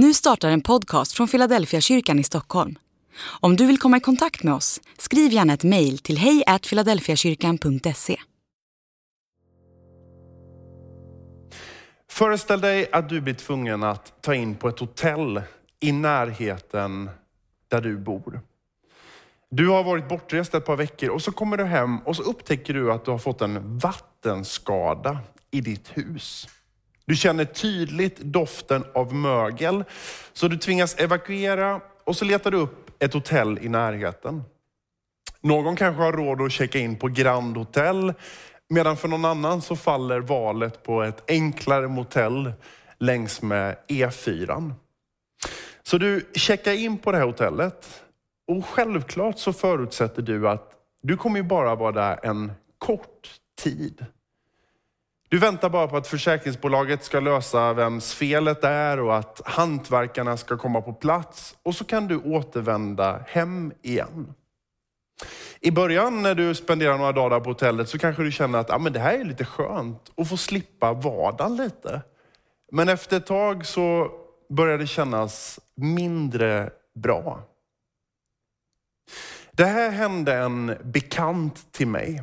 Nu startar en podcast från Philadelphia kyrkan i Stockholm. Om du vill komma i kontakt med oss, skriv gärna ett mejl till hejfiladelfiakyrkan.se. Föreställ dig att du blir tvungen att ta in på ett hotell i närheten där du bor. Du har varit bortrest ett par veckor och så kommer du hem och så upptäcker du att du har fått en vattenskada i ditt hus. Du känner tydligt doften av mögel, så du tvingas evakuera och så letar du upp ett hotell i närheten. Någon kanske har råd att checka in på Grand Hotel, medan för någon annan så faller valet på ett enklare motell längs med E4. Så du checkar in på det här hotellet och självklart så förutsätter du att du kommer ju bara vara där en kort tid. Du väntar bara på att försäkringsbolaget ska lösa vems felet är och att hantverkarna ska komma på plats och så kan du återvända hem igen. I början när du spenderar några dagar på hotellet så kanske du känner att ah, men det här är lite skönt att få slippa vardagen lite. Men efter ett tag så börjar det kännas mindre bra. Det här hände en bekant till mig.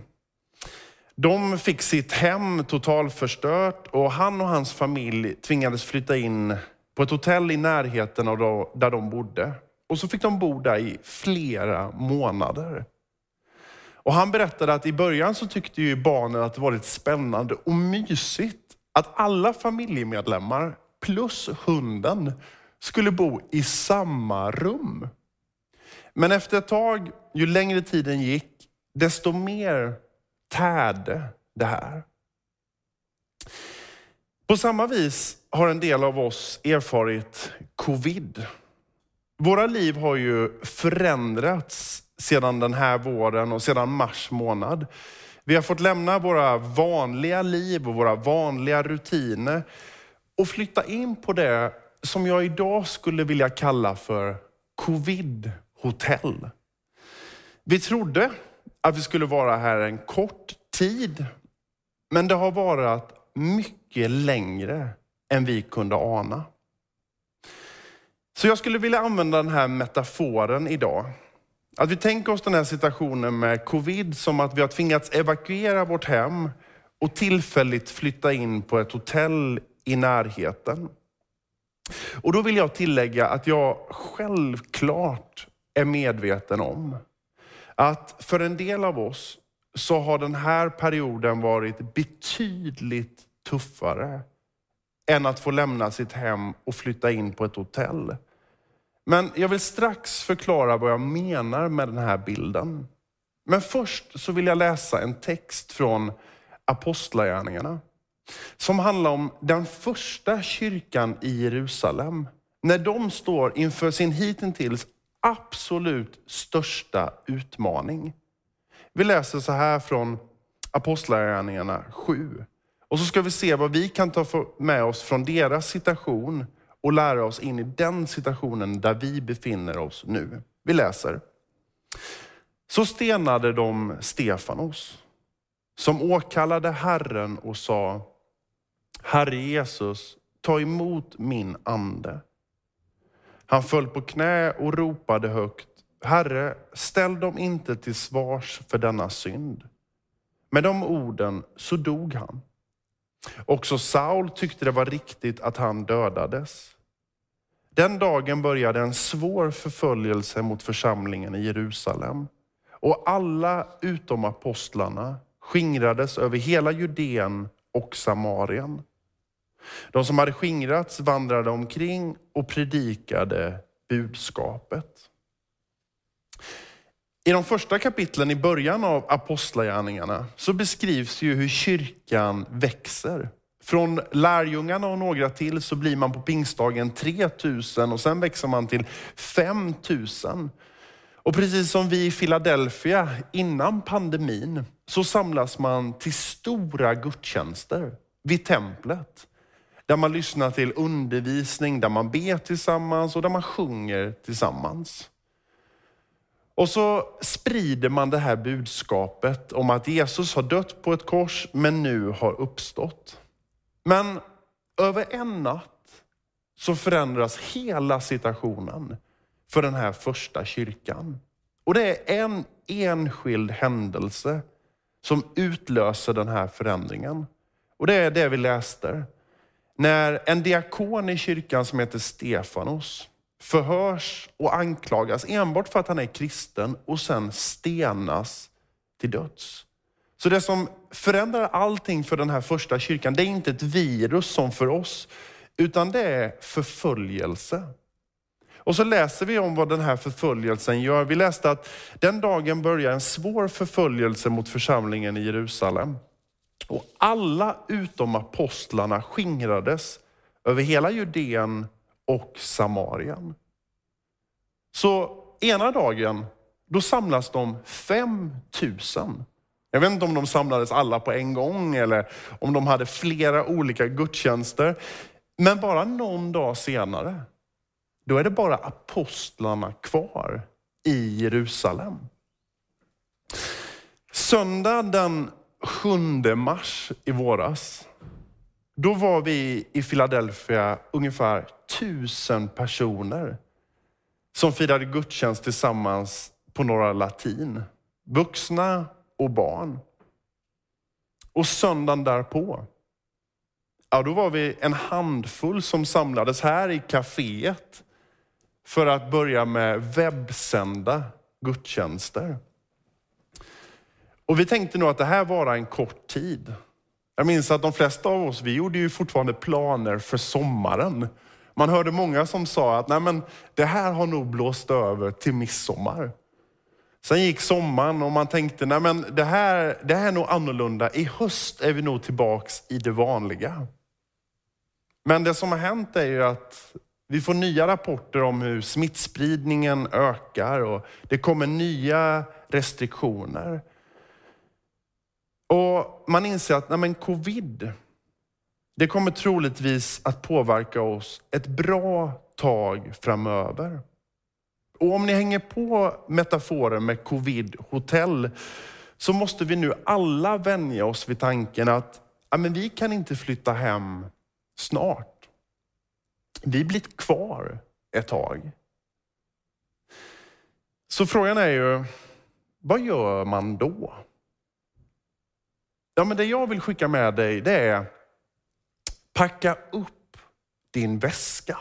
De fick sitt hem totalförstört och han och hans familj tvingades flytta in på ett hotell i närheten av där de bodde. Och så fick de bo där i flera månader. Och han berättade att i början så tyckte ju barnen att det var lite spännande och mysigt att alla familjemedlemmar plus hunden skulle bo i samma rum. Men efter ett tag, ju längre tiden gick, desto mer tärde det här. På samma vis har en del av oss erfarit covid. Våra liv har ju förändrats sedan den här våren och sedan mars månad. Vi har fått lämna våra vanliga liv och våra vanliga rutiner och flytta in på det som jag idag skulle vilja kalla för covid-hotell. Vi trodde att vi skulle vara här en kort tid, men det har varit mycket längre än vi kunde ana. Så jag skulle vilja använda den här metaforen idag. Att vi tänker oss den här situationen med covid som att vi har tvingats evakuera vårt hem och tillfälligt flytta in på ett hotell i närheten. Och då vill jag tillägga att jag självklart är medveten om att för en del av oss så har den här perioden varit betydligt tuffare än att få lämna sitt hem och flytta in på ett hotell. Men jag vill strax förklara vad jag menar med den här bilden. Men först så vill jag läsa en text från Apostlagärningarna som handlar om den första kyrkan i Jerusalem. När de står inför sin hittills absolut största utmaning. Vi läser så här från Apostlagärningarna 7. Och så ska vi se vad vi kan ta med oss från deras situation och lära oss in i den situationen där vi befinner oss nu. Vi läser. Så stenade de Stefanos, som åkallade Herren och sa, Herre Jesus, ta emot min ande. Han föll på knä och ropade högt. Herre, ställ dem inte till svars för denna synd. Med de orden så dog han. Också Saul tyckte det var riktigt att han dödades. Den dagen började en svår förföljelse mot församlingen i Jerusalem. Och alla utom apostlarna skingrades över hela Judeen och Samarien. De som hade skingrats vandrade omkring och predikade budskapet. I de första kapitlen i början av Apostlagärningarna så beskrivs ju hur kyrkan växer. Från lärjungarna och några till så blir man på pingstdagen 3000 och sen växer man till 5000. Och precis som vi i Philadelphia innan pandemin så samlas man till stora gudstjänster vid templet. Där man lyssnar till undervisning, där man ber tillsammans och där man sjunger tillsammans. Och så sprider man det här budskapet om att Jesus har dött på ett kors men nu har uppstått. Men över en natt så förändras hela situationen för den här första kyrkan. Och det är en enskild händelse som utlöser den här förändringen. Och det är det vi läste. När en diakon i kyrkan som heter Stefanos förhörs och anklagas enbart för att han är kristen och sen stenas till döds. Så det som förändrar allting för den här första kyrkan, det är inte ett virus som för oss, utan det är förföljelse. Och så läser vi om vad den här förföljelsen gör. Vi läste att den dagen börjar en svår förföljelse mot församlingen i Jerusalem. Och alla utom apostlarna skingrades över hela Judeen och Samarien. Så ena dagen, då samlas de 5000. Jag vet inte om de samlades alla på en gång eller om de hade flera olika gudstjänster. Men bara någon dag senare, då är det bara apostlarna kvar i Jerusalem. Söndag den 7 mars i våras, då var vi i Philadelphia ungefär tusen personer som firade gudstjänst tillsammans på Norra Latin. Vuxna och barn. Och söndagen därpå, ja då var vi en handfull som samlades här i kaféet för att börja med webbsända gudstjänster. Och vi tänkte nog att det här var en kort tid. Jag minns att de flesta av oss, vi gjorde ju fortfarande planer för sommaren. Man hörde många som sa att Nej, men det här har nog blåst över till midsommar. Sen gick sommaren och man tänkte, Nej, men det, här, det här är nog annorlunda. I höst är vi nog tillbaks i det vanliga. Men det som har hänt är ju att vi får nya rapporter om hur smittspridningen ökar och det kommer nya restriktioner. Och man inser att nej men covid, det kommer troligtvis att påverka oss ett bra tag framöver. Och om ni hänger på metaforen med covid-hotell så måste vi nu alla vänja oss vid tanken att ja, men vi kan inte flytta hem snart. Vi blir kvar ett tag. Så frågan är ju, vad gör man då? Ja, men det jag vill skicka med dig det är packa upp din väska.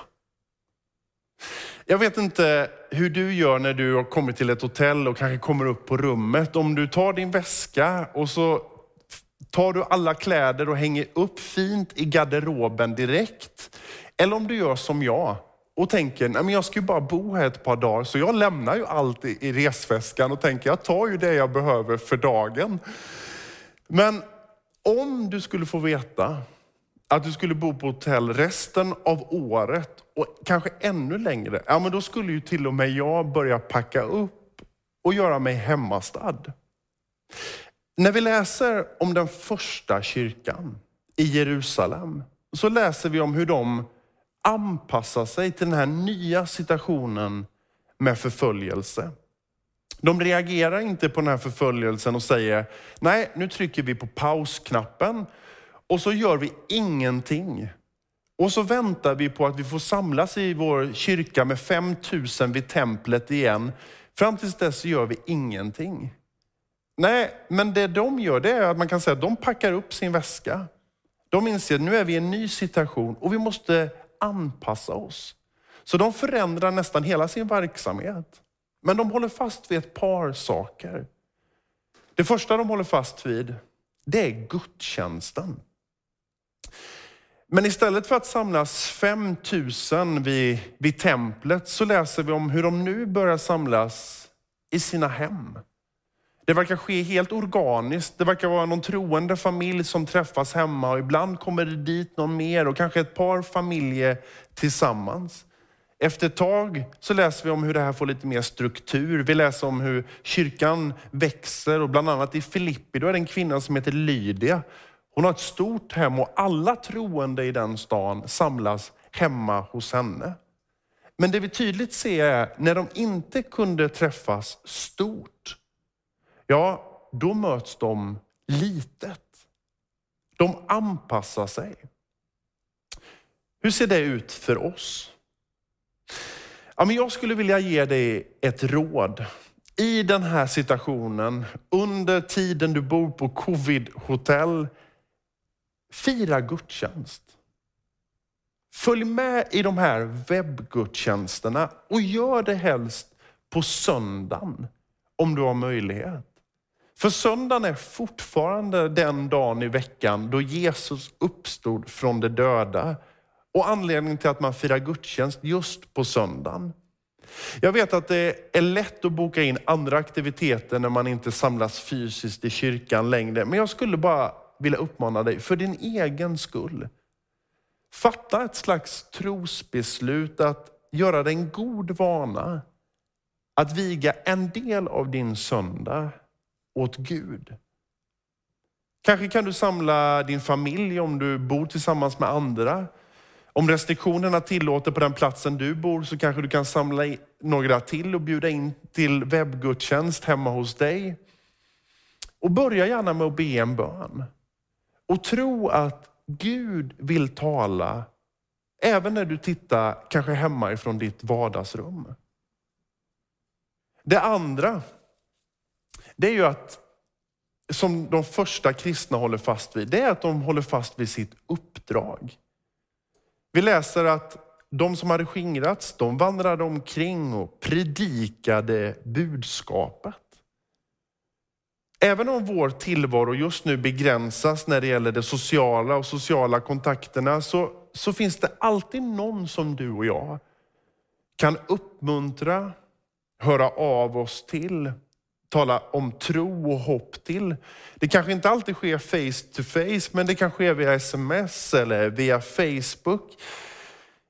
Jag vet inte hur du gör när du har kommit till ett hotell och kanske kommer upp på rummet. Om du tar din väska och så tar du alla kläder och hänger upp fint i garderoben direkt. Eller om du gör som jag och tänker, nej men jag ska ju bara bo här ett par dagar, så jag lämnar ju allt i, resväskan och tänker, jag tar ju det jag behöver för dagen. Men om du skulle få veta att du skulle bo på hotell resten av året och kanske ännu längre, ja men då skulle ju till och med jag börja packa upp och göra mig hemmastad. När vi läser om den första kyrkan i Jerusalem så läser vi om hur de anpassar sig till den här nya situationen med förföljelse. De reagerar inte på den här förföljelsen och säger, nej nu trycker vi på pausknappen och så gör vi ingenting. Och så väntar vi på att vi får samlas i vår kyrka med 5000 vid templet igen. Fram tills dess gör vi ingenting. Nej, men det de gör det är att man kan säga att de packar upp sin väska. De inser att nu är vi i en ny situation och vi måste anpassa oss. Så de förändrar nästan hela sin verksamhet. Men de håller fast vid ett par saker. Det första de håller fast vid, det är gudstjänsten. Men istället för att samlas 5000 vid, vid templet så läser vi om hur de nu börjar samlas i sina hem. Det verkar ske helt organiskt. Det verkar vara någon troende familj som träffas hemma och ibland kommer det dit någon mer och kanske ett par familjer tillsammans. Efter ett tag så läser vi om hur det här får lite mer struktur. Vi läser om hur kyrkan växer och bland annat i Filippi, då är det en kvinna som heter Lydia. Hon har ett stort hem och alla troende i den stan samlas hemma hos henne. Men det vi tydligt ser är när de inte kunde träffas stort, ja då möts de litet. De anpassar sig. Hur ser det ut för oss? Ja, men jag skulle vilja ge dig ett råd. I den här situationen, under tiden du bor på covid-hotell, fira gudstjänst. Följ med i de här webbgudstjänsterna och gör det helst på söndagen om du har möjlighet. För söndagen är fortfarande den dagen i veckan då Jesus uppstod från de döda och anledningen till att man firar gudstjänst just på söndagen. Jag vet att det är lätt att boka in andra aktiviteter när man inte samlas fysiskt i kyrkan längre. Men jag skulle bara vilja uppmana dig, för din egen skull. Fatta ett slags trosbeslut att göra det en god vana. Att viga en del av din söndag åt Gud. Kanske kan du samla din familj om du bor tillsammans med andra. Om restriktionerna tillåter på den platsen du bor så kanske du kan samla några till och bjuda in till webbgudstjänst hemma hos dig. Och börja gärna med att be en bön. Och tro att Gud vill tala även när du tittar kanske hemma ifrån ditt vardagsrum. Det andra, det är ju att som de första kristna håller fast vid, det är att de håller fast vid sitt uppdrag. Vi läser att de som hade skingrats, de vandrade omkring och predikade budskapet. Även om vår tillvaro just nu begränsas när det gäller det sociala och sociala kontakterna, så, så finns det alltid någon som du och jag kan uppmuntra, höra av oss till, tala om tro och hopp till. Det kanske inte alltid sker face to face, men det kan ske via sms eller via Facebook.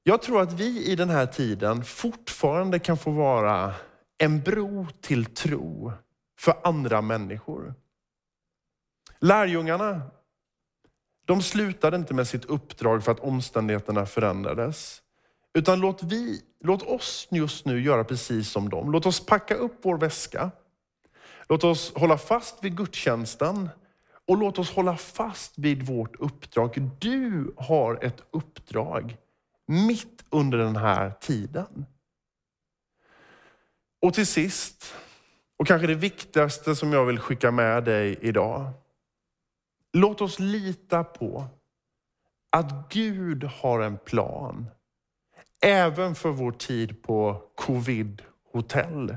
Jag tror att vi i den här tiden fortfarande kan få vara en bro till tro för andra människor. Lärjungarna, de slutade inte med sitt uppdrag för att omständigheterna förändrades. Utan låt, vi, låt oss just nu göra precis som dem. Låt oss packa upp vår väska. Låt oss hålla fast vid gudstjänsten och låt oss hålla fast vid vårt uppdrag. Du har ett uppdrag mitt under den här tiden. Och till sist, och kanske det viktigaste som jag vill skicka med dig idag. Låt oss lita på att Gud har en plan. Även för vår tid på covid-hotell.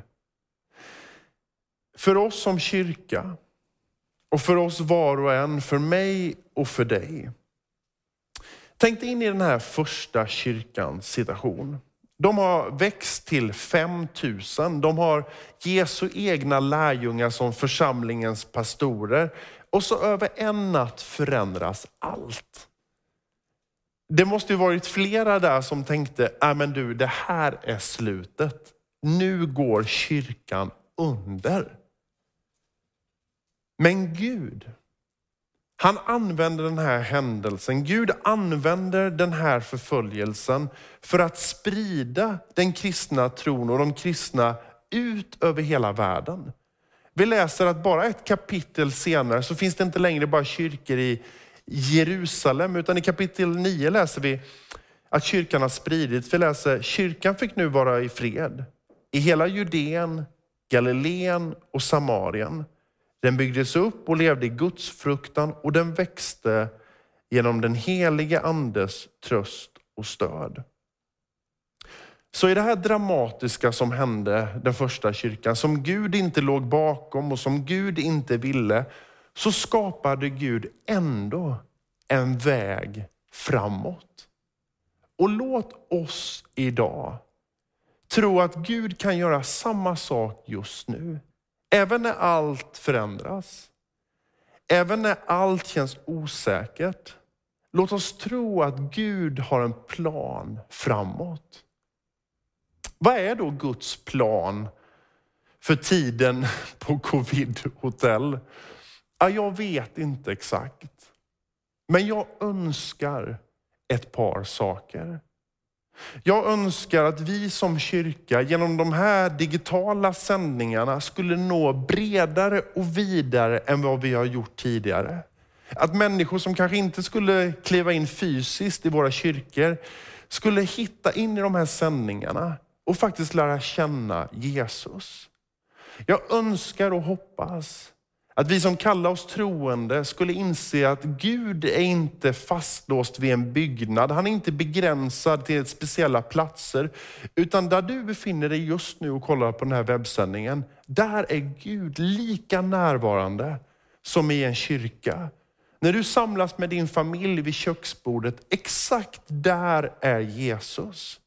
För oss som kyrka och för oss var och en, för mig och för dig. Tänk dig in i den här första kyrkans situation. De har växt till 5000. De har Jesu egna lärjungar som församlingens pastorer. Och så över en natt förändras allt. Det måste ju varit flera där som tänkte, äh men du, det här är slutet. Nu går kyrkan under. Men Gud, han använder den här händelsen, Gud använder den här förföljelsen för att sprida den kristna tron och de kristna ut över hela världen. Vi läser att bara ett kapitel senare så finns det inte längre bara kyrkor i Jerusalem, utan i kapitel 9 läser vi att kyrkan har spridits. Vi läser, kyrkan fick nu vara i fred i hela Judeen, Galileen och Samarien. Den byggdes upp och levde i Guds fruktan och den växte genom den helige andes tröst och stöd. Så i det här dramatiska som hände den första kyrkan, som Gud inte låg bakom och som Gud inte ville, så skapade Gud ändå en väg framåt. Och låt oss idag tro att Gud kan göra samma sak just nu. Även när allt förändras, även när allt känns osäkert, låt oss tro att Gud har en plan framåt. Vad är då Guds plan för tiden på covid-hotell? Ja, jag vet inte exakt. Men jag önskar ett par saker. Jag önskar att vi som kyrka genom de här digitala sändningarna skulle nå bredare och vidare än vad vi har gjort tidigare. Att människor som kanske inte skulle kliva in fysiskt i våra kyrkor, skulle hitta in i de här sändningarna och faktiskt lära känna Jesus. Jag önskar och hoppas att vi som kallar oss troende skulle inse att Gud är inte fastlåst vid en byggnad. Han är inte begränsad till speciella platser. Utan där du befinner dig just nu och kollar på den här webbsändningen, där är Gud lika närvarande som i en kyrka. När du samlas med din familj vid köksbordet, exakt där är Jesus.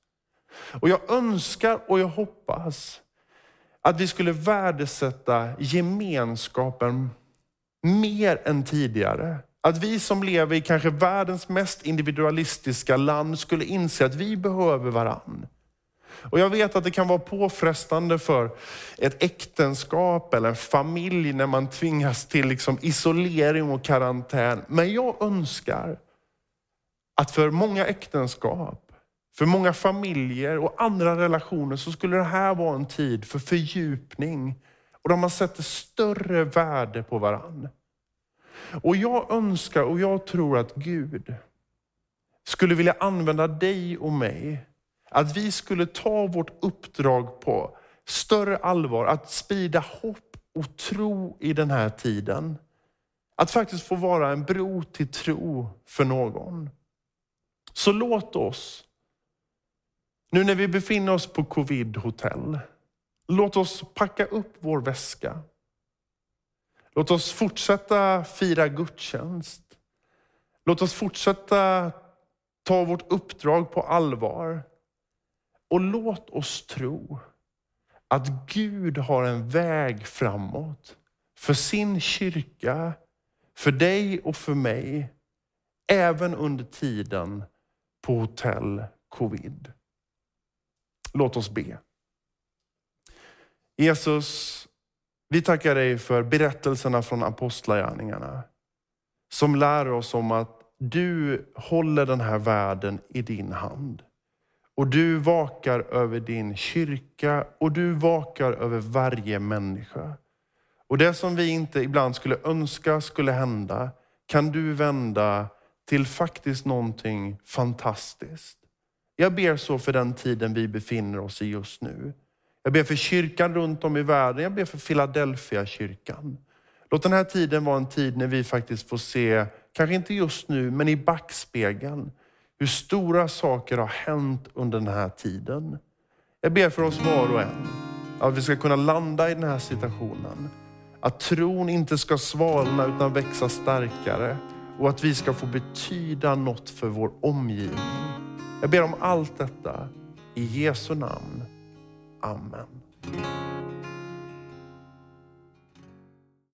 Och jag önskar och jag hoppas att vi skulle värdesätta gemenskapen mer än tidigare. Att vi som lever i kanske världens mest individualistiska land skulle inse att vi behöver varann. Och jag vet att det kan vara påfrestande för ett äktenskap eller en familj när man tvingas till liksom isolering och karantän. Men jag önskar att för många äktenskap för många familjer och andra relationer så skulle det här vara en tid för fördjupning och där man sätter större värde på varann. Och jag önskar och jag tror att Gud skulle vilja använda dig och mig. Att vi skulle ta vårt uppdrag på större allvar, att sprida hopp och tro i den här tiden. Att faktiskt få vara en bro till tro för någon. Så låt oss nu när vi befinner oss på covid-hotell, låt oss packa upp vår väska. Låt oss fortsätta fira gudstjänst. Låt oss fortsätta ta vårt uppdrag på allvar. Och låt oss tro att Gud har en väg framåt för sin kyrka, för dig och för mig, även under tiden på hotell covid. Låt oss be. Jesus, vi tackar dig för berättelserna från apostlagärningarna. Som lär oss om att du håller den här världen i din hand. Och du vakar över din kyrka och du vakar över varje människa. Och det som vi inte ibland skulle önska skulle hända, kan du vända till faktiskt någonting fantastiskt. Jag ber så för den tiden vi befinner oss i just nu. Jag ber för kyrkan runt om i världen. Jag ber för Philadelphia kyrkan. Låt den här tiden vara en tid när vi faktiskt får se, kanske inte just nu, men i backspegeln, hur stora saker har hänt under den här tiden. Jag ber för oss var och en, att vi ska kunna landa i den här situationen. Att tron inte ska svalna utan växa starkare och att vi ska få betyda något för vår omgivning. Jag ber om allt detta i Jesu namn. Amen.